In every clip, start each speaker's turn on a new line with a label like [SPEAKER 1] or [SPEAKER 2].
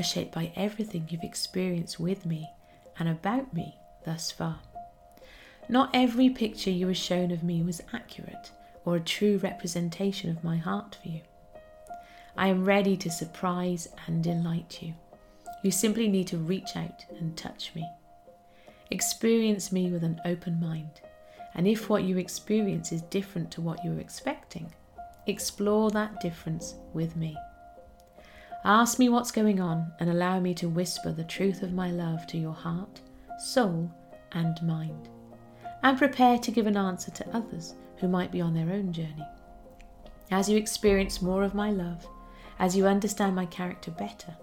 [SPEAKER 1] are shaped by everything you've experienced with me and about me thus far. Not every picture you were shown of me was accurate or a true representation of my heart for you. I am ready to surprise and delight you. You simply need to reach out and touch me. Experience me with an open mind, and if what you experience is different to what you were expecting, explore that difference with me. Ask me what's going on and allow me to whisper the truth of my love to your heart, soul, and mind. And prepare to give an answer to others who might be on their own journey. As you experience more of my love, as you understand my character better,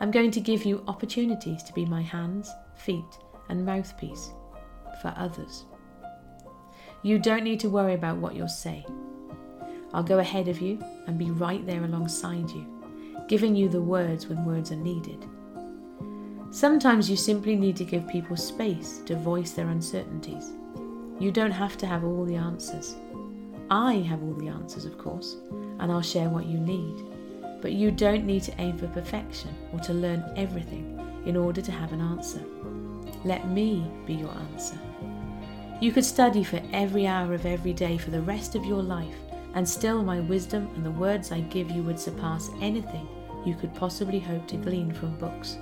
[SPEAKER 1] I'm going to give you opportunities to be my hands, feet, and mouthpiece for others. You don't need to worry about what you'll say. I'll go ahead of you and be right there alongside you giving you the words when words are needed. Sometimes you simply need to give people space to voice their uncertainties. You don't have to have all the answers. I have all the answers, of course, and I'll share what you need. But you don't need to aim for perfection or to learn everything in order to have an answer. Let me be your answer. You could study for every hour of every day for the rest of your life and still my wisdom and the words I give you would surpass anything you could possibly hope to glean from books.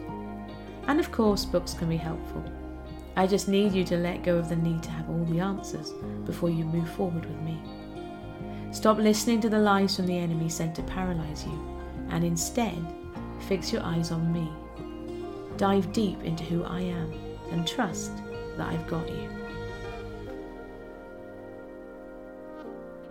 [SPEAKER 1] And of course, books can be helpful. I just need you to let go of the need to have all the answers before you move forward with me. Stop listening to the lies from the enemy sent to paralyze you, and instead, fix your eyes on me. Dive deep into who I am and trust that I've got you.